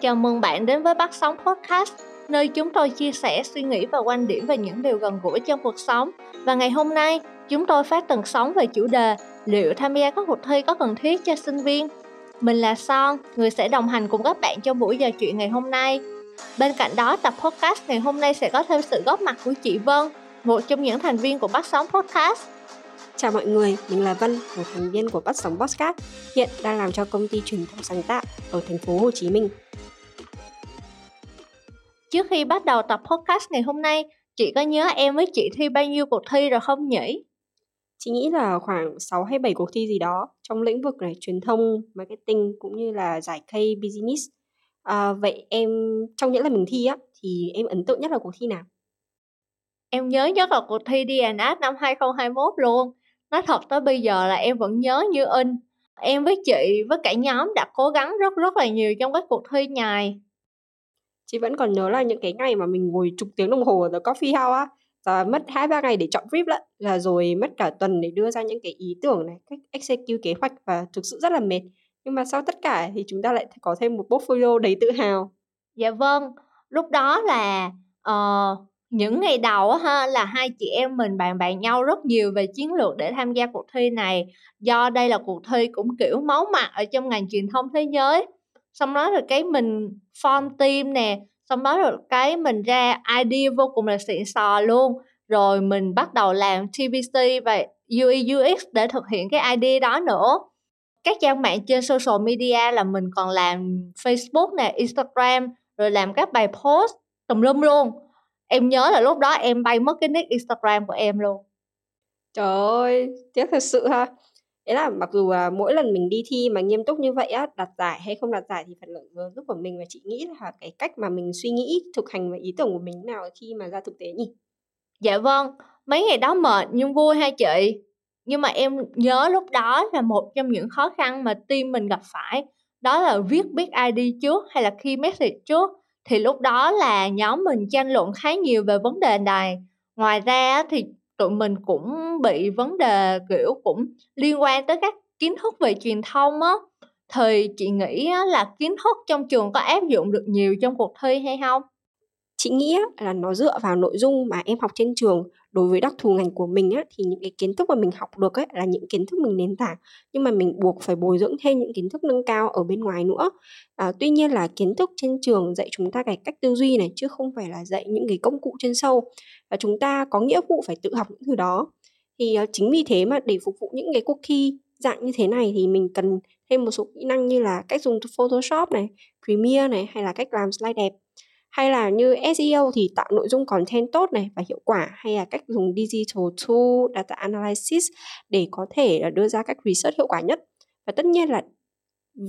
Chào mừng bạn đến với Bắt Sóng Podcast, nơi chúng tôi chia sẻ suy nghĩ và quan điểm về những điều gần gũi trong cuộc sống. Và ngày hôm nay, chúng tôi phát tần sóng về chủ đề liệu tham gia các cuộc thi có cần thiết cho sinh viên. Mình là Son, người sẽ đồng hành cùng các bạn trong buổi trò chuyện ngày hôm nay. Bên cạnh đó, tập podcast ngày hôm nay sẽ có thêm sự góp mặt của chị Vân, một trong những thành viên của Bắt Sóng Podcast. Chào mọi người, mình là Vân, một thành viên của Bắt Sóng Podcast, hiện đang làm cho công ty truyền thông sáng tạo ở thành phố Hồ Chí Minh. Trước khi bắt đầu tập podcast ngày hôm nay, chị có nhớ em với chị thi bao nhiêu cuộc thi rồi không nhỉ? Chị nghĩ là khoảng 6 hay 7 cuộc thi gì đó trong lĩnh vực này truyền thông, marketing cũng như là giải K business. À, vậy em trong những lần mình thi á thì em ấn tượng nhất là cuộc thi nào? Em nhớ nhất là cuộc thi DNS năm 2021 luôn. Nói thật tới bây giờ là em vẫn nhớ như in. Em với chị với cả nhóm đã cố gắng rất rất là nhiều trong cái cuộc thi này. Chị vẫn còn nhớ là những cái ngày mà mình ngồi chục tiếng đồng hồ ở The Coffee House á và mất hai ba ngày để chọn brief lận là rồi mất cả tuần để đưa ra những cái ý tưởng này cách execute kế hoạch và thực sự rất là mệt. Nhưng mà sau tất cả thì chúng ta lại có thêm một portfolio đầy tự hào. Dạ vâng lúc đó là uh, những ngày đầu ha là hai chị em mình bàn bạc nhau rất nhiều về chiến lược để tham gia cuộc thi này. Do đây là cuộc thi cũng kiểu máu mặt ở trong ngành truyền thông thế giới xong đó rồi cái mình form team nè, xong đó rồi cái mình ra idea vô cùng là xịn sò luôn. Rồi mình bắt đầu làm TVC và UI UX để thực hiện cái idea đó nữa. Các trang mạng trên social media là mình còn làm Facebook nè, Instagram, rồi làm các bài post tùm lum luôn. Em nhớ là lúc đó em bay mất cái nick Instagram của em luôn. Trời ơi chết thật sự ha. Đấy là mặc dù là mỗi lần mình đi thi mà nghiêm túc như vậy á, đạt giải hay không đạt giải thì phần lớn giúp của mình và chị nghĩ là cái cách mà mình suy nghĩ, thực hành và ý tưởng của mình nào khi mà ra thực tế nhỉ? Dạ vâng, mấy ngày đó mệt nhưng vui ha chị. Nhưng mà em nhớ lúc đó là một trong những khó khăn mà team mình gặp phải đó là viết biết ID trước hay là khi message trước thì lúc đó là nhóm mình tranh luận khá nhiều về vấn đề này. Ngoài ra thì tụi mình cũng bị vấn đề, kiểu, cũng liên quan tới các kiến thức về truyền thông á. Thì chị nghĩ là kiến thức trong trường có áp dụng được nhiều trong cuộc thi hay không? Chị nghĩ là nó dựa vào nội dung mà em học trên trường. Đối với đặc thù ngành của mình á, thì những cái kiến thức mà mình học được ấy là những kiến thức mình nền tảng. Nhưng mà mình buộc phải bồi dưỡng thêm những kiến thức nâng cao ở bên ngoài nữa. À, tuy nhiên là kiến thức trên trường dạy chúng ta cái cách tư duy này chứ không phải là dạy những cái công cụ chuyên sâu. Và chúng ta có nghĩa vụ phải tự học những thứ đó. Thì à, chính vì thế mà để phục vụ những cái cuộc thi dạng như thế này thì mình cần thêm một số kỹ năng như là cách dùng Photoshop này, Premiere này hay là cách làm slide đẹp hay là như SEO thì tạo nội dung content tốt này và hiệu quả hay là cách dùng digital tool data analysis để có thể đưa ra các research hiệu quả nhất? Và tất nhiên là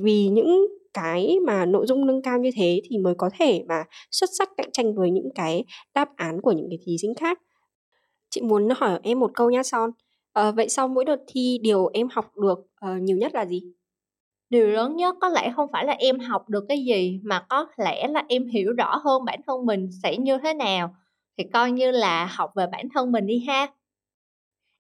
vì những cái mà nội dung nâng cao như thế thì mới có thể mà xuất sắc cạnh tranh với những cái đáp án của những cái thí sinh khác. Chị muốn hỏi em một câu nhá son. À, vậy sau mỗi đợt thi điều em học được uh, nhiều nhất là gì? Điều lớn nhất có lẽ không phải là em học được cái gì mà có lẽ là em hiểu rõ hơn bản thân mình sẽ như thế nào. Thì coi như là học về bản thân mình đi ha.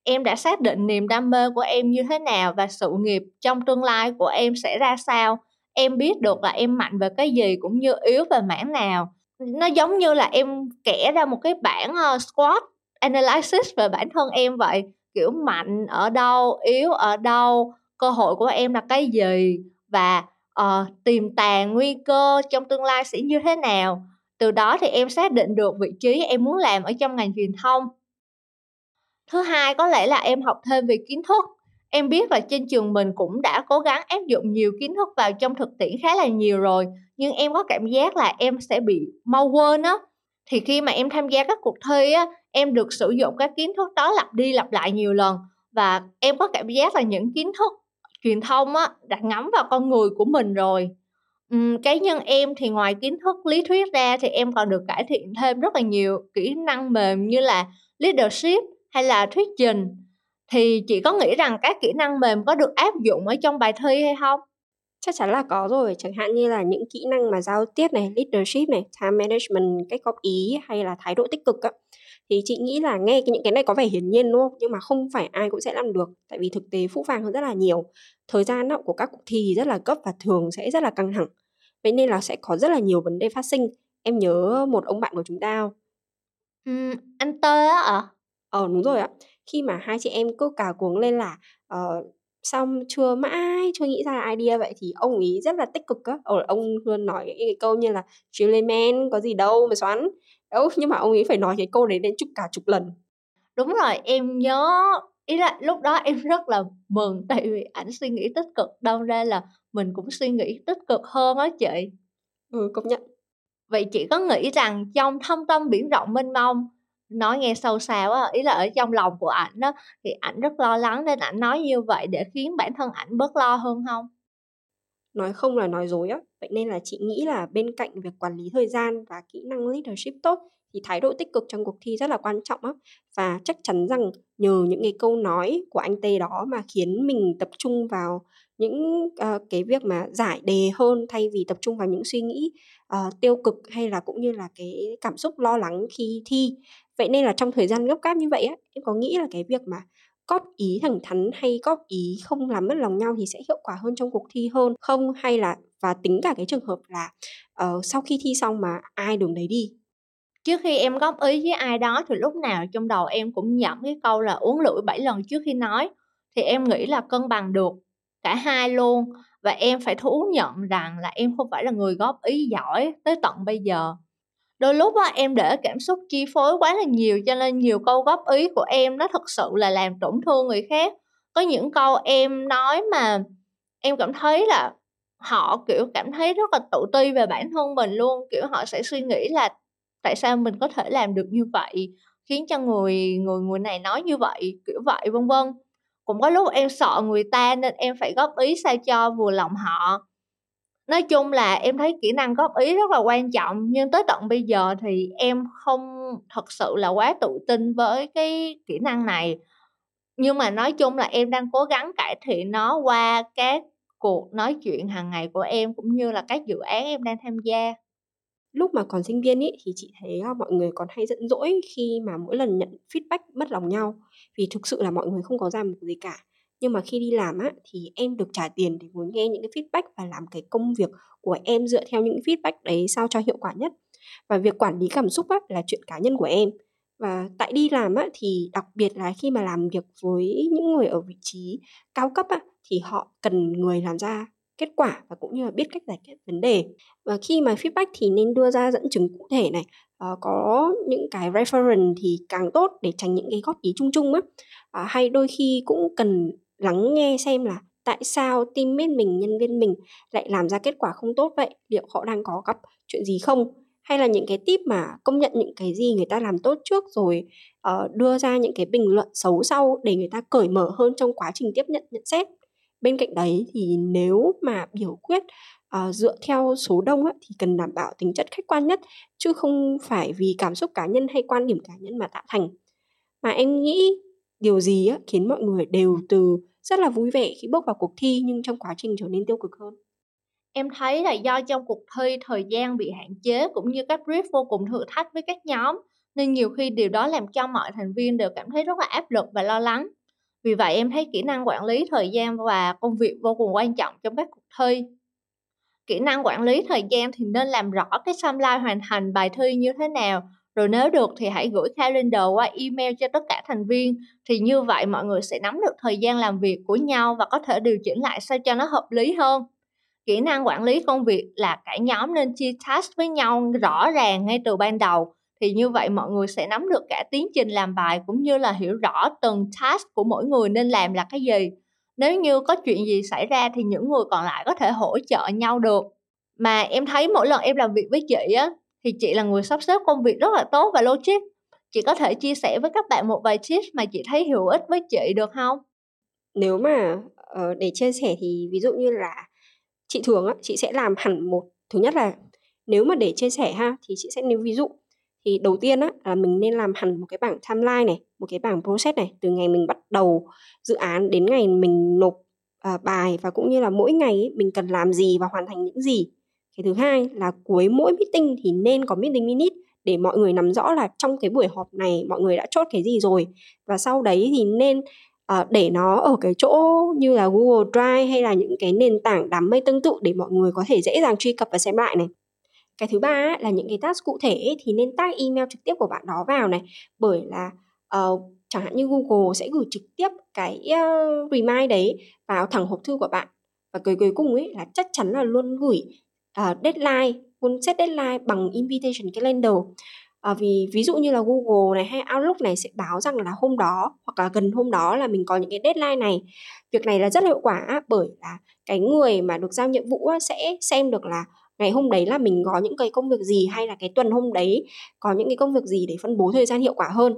Em đã xác định niềm đam mê của em như thế nào và sự nghiệp trong tương lai của em sẽ ra sao. Em biết được là em mạnh về cái gì cũng như yếu về mảng nào. Nó giống như là em kẻ ra một cái bảng uh, squat analysis về bản thân em vậy. Kiểu mạnh ở đâu yếu ở đâu cơ hội của em là cái gì và uh, tiềm tàng nguy cơ trong tương lai sẽ như thế nào? Từ đó thì em xác định được vị trí em muốn làm ở trong ngành truyền thông. Thứ hai có lẽ là em học thêm về kiến thức. Em biết là trên trường mình cũng đã cố gắng áp dụng nhiều kiến thức vào trong thực tiễn khá là nhiều rồi nhưng em có cảm giác là em sẽ bị mau quên á. Thì khi mà em tham gia các cuộc thi á em được sử dụng các kiến thức đó lặp đi lặp lại nhiều lần và em có cảm giác là những kiến thức truyền thông á đã ngắm vào con người của mình rồi. Uhm, cá nhân em thì ngoài kiến thức lý thuyết ra thì em còn được cải thiện thêm rất là nhiều kỹ năng mềm như là leadership hay là thuyết trình. Thì chị có nghĩ rằng các kỹ năng mềm có được áp dụng ở trong bài thi hay không? Chắc chắn là có rồi. Chẳng hạn như là những kỹ năng mà giao tiếp này leadership này time management cách góp ý hay là thái độ tích cực á thì chị nghĩ là nghe những cái này có vẻ hiển nhiên đúng không nhưng mà không phải ai cũng sẽ làm được tại vì thực tế phũ phàng hơn rất là nhiều thời gian của các cuộc thi rất là cấp và thường sẽ rất là căng thẳng vậy nên là sẽ có rất là nhiều vấn đề phát sinh em nhớ một ông bạn của chúng ta Ừm, anh Tê á ạ? Ờ đúng rồi ạ. Khi mà hai chị em cứ cà cuống lên là ờ, xong chưa mãi chưa nghĩ ra idea vậy thì ông ấy rất là tích cực á. Ờ, ông luôn nói cái, cái câu như là chill lên man, có gì đâu mà xoắn. Đâu, nhưng mà ông ấy phải nói cái câu đấy đến chục cả chục lần. Đúng rồi, em nhớ ý là lúc đó em rất là mừng tại vì ảnh suy nghĩ tích cực đâm ra là mình cũng suy nghĩ tích cực hơn á chị. Ừ, công nhận. Vậy chị có nghĩ rằng trong thâm tâm biển rộng mênh mông, nói nghe sâu xa quá, ý là ở trong lòng của ảnh á, thì ảnh rất lo lắng nên ảnh nói như vậy để khiến bản thân ảnh bớt lo hơn không? Nói không là nói dối á. Vậy nên là chị nghĩ là bên cạnh việc quản lý thời gian và kỹ năng leadership tốt thì thái độ tích cực trong cuộc thi rất là quan trọng á. Và chắc chắn rằng nhờ những cái câu nói của anh Tê đó mà khiến mình tập trung vào những uh, cái việc mà giải đề hơn thay vì tập trung vào những suy nghĩ uh, tiêu cực hay là cũng như là cái cảm xúc lo lắng khi thi vậy nên là trong thời gian gấp gáp như vậy á em có nghĩ là cái việc mà góp ý thẳng thắn hay góp ý không làm mất lòng nhau thì sẽ hiệu quả hơn trong cuộc thi hơn không? Hay là và tính cả cái trường hợp là uh, sau khi thi xong mà ai đường đấy đi? Trước khi em góp ý với ai đó thì lúc nào trong đầu em cũng nhẩm cái câu là uống lưỡi bảy lần trước khi nói. Thì em nghĩ là cân bằng được cả hai luôn. Và em phải thú nhận rằng là em không phải là người góp ý giỏi tới tận bây giờ đôi lúc á, em để cảm xúc chi phối quá là nhiều cho nên nhiều câu góp ý của em nó thật sự là làm tổn thương người khác. Có những câu em nói mà em cảm thấy là họ kiểu cảm thấy rất là tự ti về bản thân mình luôn kiểu họ sẽ suy nghĩ là tại sao mình có thể làm được như vậy khiến cho người người người này nói như vậy kiểu vậy vân vân. Cũng có lúc em sợ người ta nên em phải góp ý sao cho vừa lòng họ nói chung là em thấy kỹ năng góp ý rất là quan trọng, nhưng tới tận bây giờ thì em không thật sự là quá tự tin với cái kỹ năng này. Nhưng mà nói chung là em đang cố gắng cải thiện nó qua các cuộc nói chuyện hàng ngày của em cũng như là các dự án em đang tham gia. Lúc mà còn sinh viên ý, thì chị thấy ờ, mọi người còn hay giận dỗi khi mà mỗi lần nhận feedback mất lòng nhau, vì thực sự là mọi người không có ra một gì cả nhưng mà khi đi làm á thì em được trả tiền để ngồi nghe những cái feedback và làm cái công việc của em dựa theo những feedback đấy sao cho hiệu quả nhất. Và việc quản lý cảm xúc á là chuyện cá nhân của em. Và tại đi làm á thì đặc biệt là khi mà làm việc với những người ở vị trí cao cấp á thì họ cần người làm ra kết quả và cũng như là biết cách giải quyết vấn đề. Và khi mà feedback thì nên đưa ra dẫn chứng cụ thể này à, có những cái reference thì càng tốt để tránh những cái góp ý chung chung á. À, hay đôi khi cũng cần lắng nghe xem là tại sao teammate mình nhân viên mình lại làm ra kết quả không tốt vậy liệu họ đang có gặp chuyện gì không? Hay là những cái tip mà công nhận những cái gì người ta làm tốt trước rồi uh, đưa ra những cái bình luận xấu sau để người ta cởi mở hơn trong quá trình tiếp nhận nhận xét? Bên cạnh đấy thì nếu mà biểu quyết uh, dựa theo số đông á, thì cần đảm bảo tính chất khách quan nhất chứ không phải vì cảm xúc cá nhân hay quan điểm cá nhân mà tạo thành. Mà em nghĩ điều gì á, khiến mọi người đều từ rất là vui vẻ khi bước vào cuộc thi nhưng trong quá trình trở nên tiêu cực hơn em thấy là do trong cuộc thi thời gian bị hạn chế cũng như các brief vô cùng thử thách với các nhóm nên nhiều khi điều đó làm cho mọi thành viên đều cảm thấy rất là áp lực và lo lắng vì vậy em thấy kỹ năng quản lý thời gian và công việc vô cùng quan trọng trong các cuộc thi. Kỹ năng quản lý thời gian thì nên làm rõ cái timeline hoàn thành bài thi như thế nào, rồi nếu được thì hãy gửi calendar qua email cho tất cả thành viên, thì như vậy mọi người sẽ nắm được thời gian làm việc của nhau và có thể điều chỉnh lại sao cho nó hợp lý hơn. Kỹ năng quản lý công việc là cả nhóm nên chia task với nhau rõ ràng ngay từ ban đầu. Thì như vậy mọi người sẽ nắm được cả tiến trình làm bài cũng như là hiểu rõ từng task của mỗi người nên làm là cái gì. Nếu như có chuyện gì xảy ra thì những người còn lại có thể hỗ trợ nhau được. Mà em thấy mỗi lần em làm việc với chị á thì chị là người sắp xếp công việc rất là tốt và logic. Chị có thể chia sẻ với các bạn một vài tips mà chị thấy hữu ích với chị được không? Nếu mà uh, để chia sẻ thì ví dụ như là chị thường á chị sẽ làm hẳn một thứ nhất là nếu mà để chia sẻ ha thì chị sẽ nêu ví dụ thì đầu tiên á là mình nên làm hẳn một cái bảng timeline này một cái bảng process này từ ngày mình bắt đầu dự án đến ngày mình nộp uh, bài và cũng như là mỗi ngày ấy, mình cần làm gì và hoàn thành những gì cái thứ hai là cuối mỗi meeting thì nên có meeting minute để mọi người nắm rõ là trong cái buổi họp này mọi người đã chốt cái gì rồi. Và sau đấy thì nên uh, để nó ở cái chỗ như là Google Drive hay là những cái nền tảng đám mây tương tự để mọi người có thể dễ dàng truy cập và xem lại này. Cái thứ ba là những cái task cụ thể thì nên tag email trực tiếp của bạn đó vào này bởi là uh, chẳng hạn như Google sẽ gửi trực tiếp cái uh, remind đấy vào thẳng hộp thư của bạn. Và cuối cuối cùng ấy là chắc chắn là luôn gửi uh, deadline muốn set deadline bằng invitation calendar À, vì ví dụ như là Google này hay Outlook này sẽ báo rằng là hôm đó hoặc là gần hôm đó là mình có những cái deadline này. Việc này là rất hiệu quả bởi là cái người mà được giao nhiệm vụ sẽ xem được là ngày hôm đấy là mình có những cái công việc gì hay là cái tuần hôm đấy có những cái công việc gì để phân bố thời gian hiệu quả hơn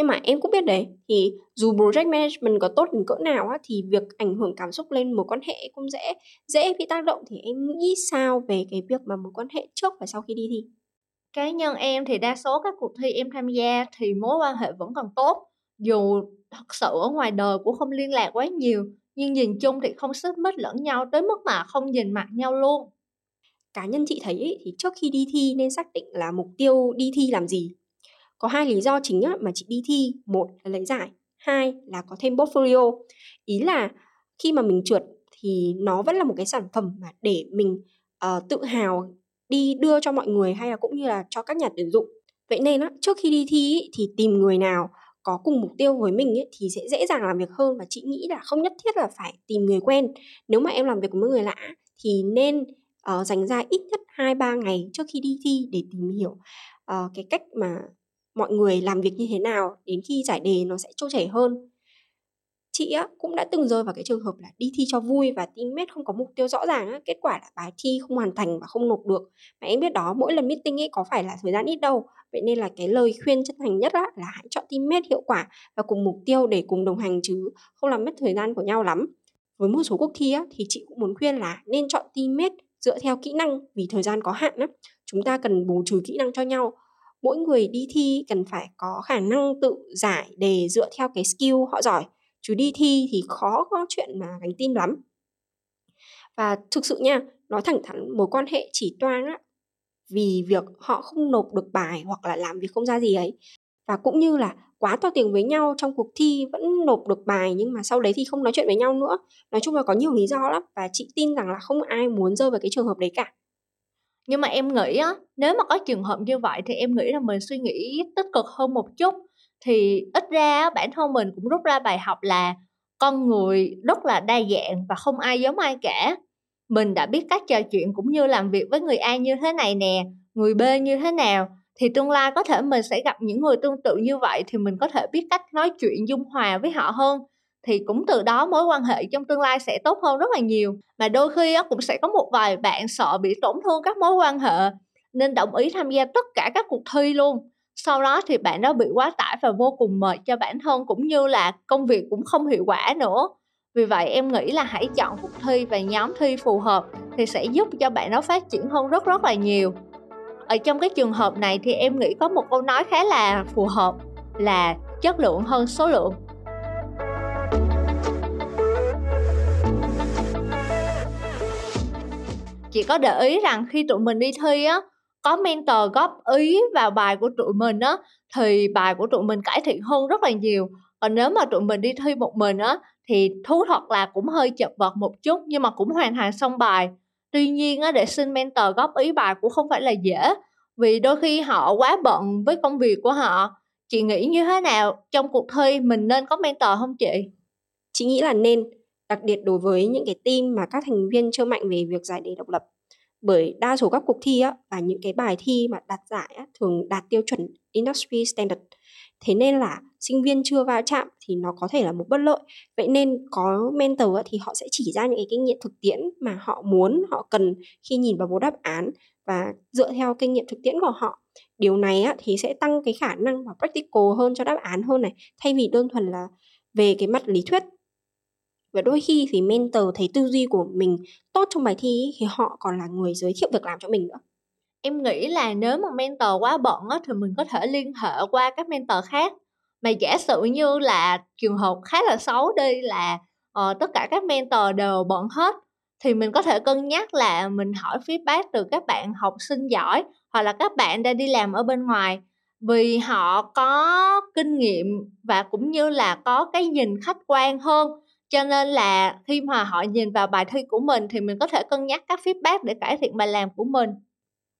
nhưng mà em cũng biết đấy thì dù project management có tốt đến cỡ nào á thì việc ảnh hưởng cảm xúc lên mối quan hệ cũng dễ dễ bị tác động. Thì em nghĩ sao về cái việc mà mối quan hệ trước và sau khi đi thi? Cá nhân em thì đa số các cuộc thi em tham gia thì mối quan hệ vẫn còn tốt dù thật sự ở ngoài đời cũng không liên lạc quá nhiều nhưng nhìn chung thì không xích mích lẫn nhau tới mức mà không nhìn mặt nhau luôn. Cá nhân chị thấy ấy, thì trước khi đi thi nên xác định là mục tiêu đi thi làm gì có hai lý do chính á, mà chị đi thi. Một là lấy giải hai là có thêm portfolio. Ý là khi mà mình trượt thì nó vẫn là một cái sản phẩm mà để mình uh, tự hào đi đưa cho mọi người hay là cũng như là cho các nhà tuyển dụng. Vậy nên á, trước khi đi thi ý, thì tìm người nào có cùng mục tiêu với mình ấy, thì sẽ dễ dàng làm việc hơn và chị nghĩ là không nhất thiết là phải tìm người quen. Nếu mà em làm việc với người lạ thì nên uh, dành ra ít nhất 2-3 ngày trước khi đi thi để tìm hiểu uh, cái cách mà mọi người làm việc như thế nào đến khi giải đề nó sẽ trôi chảy hơn. Chị á, cũng đã từng rơi vào cái trường hợp là đi thi cho vui và teammate không có mục tiêu rõ ràng á, kết quả là bài thi không hoàn thành và không nộp được. Mà em biết đó mỗi lần meeting ấy có phải là thời gian ít đâu vậy nên là cái lời khuyên chân thành nhất á, là hãy chọn teammate hiệu quả và cùng mục tiêu để cùng đồng hành chứ không làm mất thời gian của nhau lắm. Với một số cuộc thi á, thì chị cũng muốn khuyên là nên chọn teammate dựa theo kỹ năng vì thời gian có hạn á. Chúng ta cần bù trừ kỹ năng cho nhau mỗi người đi thi cần phải có khả năng tự giải đề dựa theo cái skill họ giỏi. Chứ đi thi thì khó có chuyện mà gánh tin lắm. Và thực sự nha, nói thẳng thắn, mối quan hệ chỉ toang á, vì việc họ không nộp được bài hoặc là làm việc không ra gì ấy. Và cũng như là quá to tiếng với nhau trong cuộc thi vẫn nộp được bài nhưng mà sau đấy thì không nói chuyện với nhau nữa. Nói chung là có nhiều lý do lắm và chị tin rằng là không ai muốn rơi vào cái trường hợp đấy cả nhưng mà em nghĩ á, nếu mà có trường hợp như vậy thì em nghĩ là mình suy nghĩ tích cực hơn một chút. Thì ít ra bản thân mình cũng rút ra bài học là con người rất là đa dạng và không ai giống ai cả. Mình đã biết cách trò chuyện cũng như làm việc với người A như thế này nè, người B như thế nào, thì tương lai có thể mình sẽ gặp những người tương tự như vậy thì mình có thể biết cách nói chuyện dung hòa với họ hơn thì cũng từ đó mối quan hệ trong tương lai sẽ tốt hơn rất là nhiều. Mà đôi khi cũng sẽ có một vài bạn sợ bị tổn thương các mối quan hệ, nên đồng ý tham gia tất cả các cuộc thi luôn. Sau đó thì bạn đó bị quá tải và vô cùng mệt cho bản thân, cũng như là công việc cũng không hiệu quả nữa. Vì vậy em nghĩ là hãy chọn cuộc thi và nhóm thi phù hợp thì sẽ giúp cho bạn đó phát triển hơn rất rất là nhiều. Ở trong cái trường hợp này thì em nghĩ có một câu nói khá là phù hợp là chất lượng hơn số lượng. Chị có để ý rằng khi tụi mình đi thi á, có mentor góp ý vào bài của tụi mình á, thì bài của tụi mình cải thiện hơn rất là nhiều. Còn nếu mà tụi mình đi thi một mình á, thì thú thật là cũng hơi chật vật một chút nhưng mà cũng hoàn thành xong bài. Tuy nhiên á, để xin mentor góp ý bài cũng không phải là dễ, vì đôi khi họ quá bận với công việc của họ. Chị nghĩ như thế nào trong cuộc thi, mình nên có mentor không chị? Chị nghĩ là nên đặc biệt đối với những cái team mà các thành viên chưa mạnh về việc giải đề độc lập. Bởi đa số các cuộc thi á, và những cái bài thi mà đạt giải á, thường đạt tiêu chuẩn industry standard. Thế nên là sinh viên chưa va chạm thì nó có thể là một bất lợi. Vậy nên có mentor á, thì họ sẽ chỉ ra những cái kinh nghiệm thực tiễn mà họ muốn họ cần khi nhìn vào một đáp án và dựa theo kinh nghiệm thực tiễn của họ. Điều này á, thì sẽ tăng cái khả năng và practical hơn cho đáp án hơn này thay vì đơn thuần là về cái mặt lý thuyết và đôi khi thì mentor thấy tư duy của mình tốt trong bài thi thì họ còn là người giới thiệu việc làm cho mình nữa. Em nghĩ là nếu mà mentor quá bận á, thì mình có thể liên hệ qua các mentor khác. Mà giả sử như là trường hợp khá là xấu đi là uh, tất cả các mentor đều bận hết thì mình có thể cân nhắc là mình hỏi feedback từ các bạn học sinh giỏi hoặc là các bạn đang đi làm ở bên ngoài. Vì họ có kinh nghiệm và cũng như là có cái nhìn khách quan hơn cho nên là khi mà họ nhìn vào bài thi của mình thì mình có thể cân nhắc các feedback để cải thiện bài làm của mình.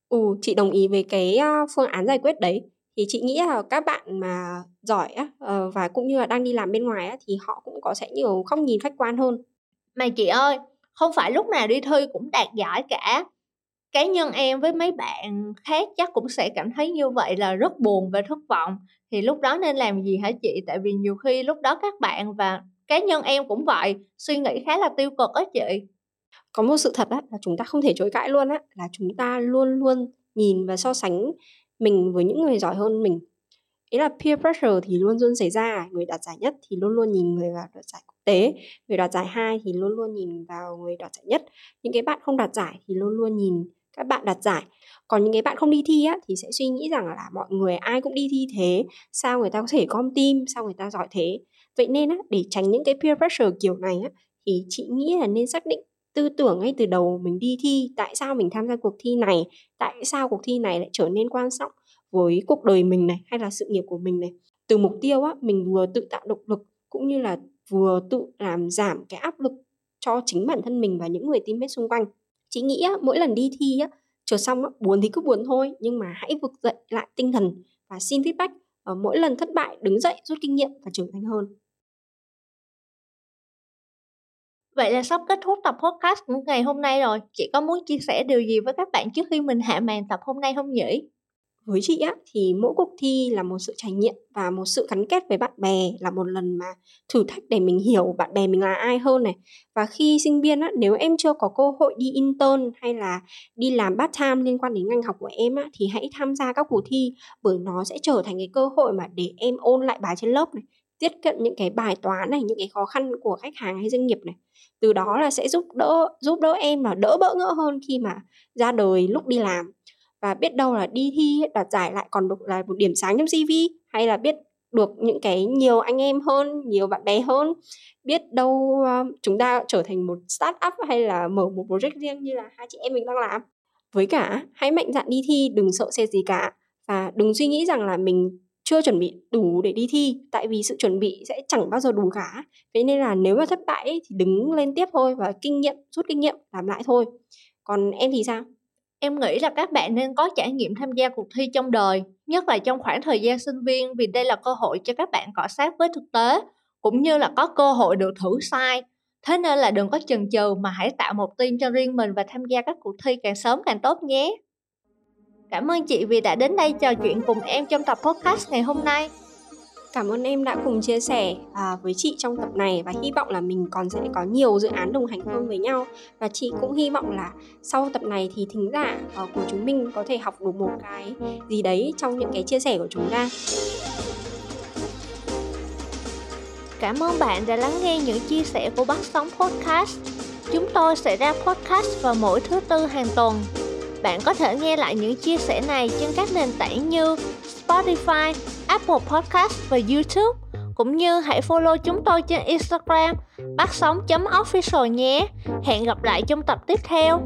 Ừ chị đồng ý với cái phương án giải quyết đấy. Thì chị nghĩ là các bạn mà giỏi á ờ, và cũng như là đang đi làm bên ngoài á thì họ cũng có sẽ nhiều góc nhìn khách quan hơn. Mà chị ơi không phải lúc nào đi thi cũng đạt giải cả. Cá nhân em với mấy bạn khác chắc cũng sẽ cảm thấy như vậy là rất buồn và thất vọng. Thì lúc đó nên làm gì hả chị? Tại vì nhiều khi lúc đó các bạn và cá nhân em cũng vậy, suy nghĩ khá là tiêu cực á chị. Có một sự thật á, là chúng ta không thể chối cãi luôn á, là chúng ta luôn luôn nhìn và so sánh mình với những người giỏi hơn mình. Ý là peer pressure thì luôn luôn xảy ra, người đạt giải nhất thì luôn luôn nhìn người vào đoạt giải quốc tế, người đoạt giải hai thì luôn luôn nhìn vào người đoạt giải nhất. Những cái bạn không đạt giải thì luôn luôn nhìn các bạn đạt giải. Còn những cái bạn không đi thi á thì sẽ suy nghĩ rằng là mọi người ai cũng đi thi thế, sao người ta có thể com tim, sao người ta giỏi thế? Vậy nên á để tránh những cái peer pressure kiểu này á thì chị nghĩ là nên xác định tư tưởng ngay từ đầu mình đi thi tại sao mình tham gia cuộc thi này tại sao cuộc thi này lại trở nên quan trọng với cuộc đời mình này hay là sự nghiệp của mình này. Từ mục tiêu á mình vừa tự tạo động lực cũng như là vừa tự làm giảm cái áp lực cho chính bản thân mình và những người teammate xung quanh. Chị nghĩ á, mỗi lần đi thi á trở xong á, buồn thì cứ buồn thôi nhưng mà hãy vực dậy lại tinh thần và xin feedback. Ờ, mỗi lần thất bại, đứng dậy, rút kinh nghiệm và trưởng thành hơn Vậy là sắp kết thúc tập podcast của ngày hôm nay rồi. Chị có muốn chia sẻ điều gì với các bạn trước khi mình hạ màn tập hôm nay không nhỉ? Với chị á, thì mỗi cuộc thi là một sự trải nghiệm và một sự gắn kết với bạn bè, là một lần mà thử thách để mình hiểu bạn bè mình là ai hơn này. Và khi sinh viên á, nếu em chưa có cơ hội đi intern hay là đi làm part time liên quan đến ngành học của em á, thì hãy tham gia các cuộc thi bởi nó sẽ trở thành cái cơ hội mà để em ôn lại bài trên lớp này, tiết kiệm những cái bài toán này, những cái khó khăn của khách hàng hay doanh nghiệp này. Từ đó là sẽ giúp đỡ giúp đỡ em là đỡ bỡ ngỡ hơn khi mà ra đời lúc đi làm và biết đâu là đi thi đoạt giải lại còn được là một điểm sáng trong CV hay là biết được những cái nhiều anh em hơn, nhiều bạn bè hơn. Biết đâu ờ, chúng ta trở thành một start up hay là mở một project riêng như là hai chị em mình đang làm. Với cả, hãy mạnh dạn đi thi, đừng sợ xe gì cả. Và đừng suy nghĩ rằng là mình chưa chuẩn bị đủ để đi thi, tại vì sự chuẩn bị sẽ chẳng bao giờ đủ cả. Thế nên là nếu mà thất bại thì đứng lên tiếp thôi và kinh nghiệm, rút kinh nghiệm, làm lại thôi. Còn em thì sao? Em nghĩ là các bạn nên có trải nghiệm tham gia cuộc thi trong đời, nhất là trong khoảng thời gian sinh viên vì đây là cơ hội cho các bạn cọ sát với thực tế, cũng như là có cơ hội được thử sai. Thế nên là đừng có chần chừ mà hãy tạo một team cho riêng mình và tham gia các cuộc thi càng sớm càng tốt nhé. Cảm ơn chị vì đã đến đây trò chuyện cùng em trong tập podcast ngày hôm nay. Cảm ơn em đã cùng chia sẻ à, với chị trong tập này và hy vọng là mình còn sẽ có nhiều dự án đồng hành hơn với nhau và chị cũng hy vọng là sau tập này thì thính giả à, của chúng mình có thể học được một cái gì đấy trong những cái chia sẻ của chúng ta. Cảm ơn bạn đã lắng nghe những chia sẻ của Bắt Sống Podcast. Chúng tôi sẽ ra podcast vào mỗi thứ tư hàng tuần. Bạn có thể nghe lại những chia sẻ này trên các nền tảng như Spotify, Apple Podcast và YouTube. Cũng như hãy follow chúng tôi trên Instagram bắt sóng.official nhé. Hẹn gặp lại trong tập tiếp theo.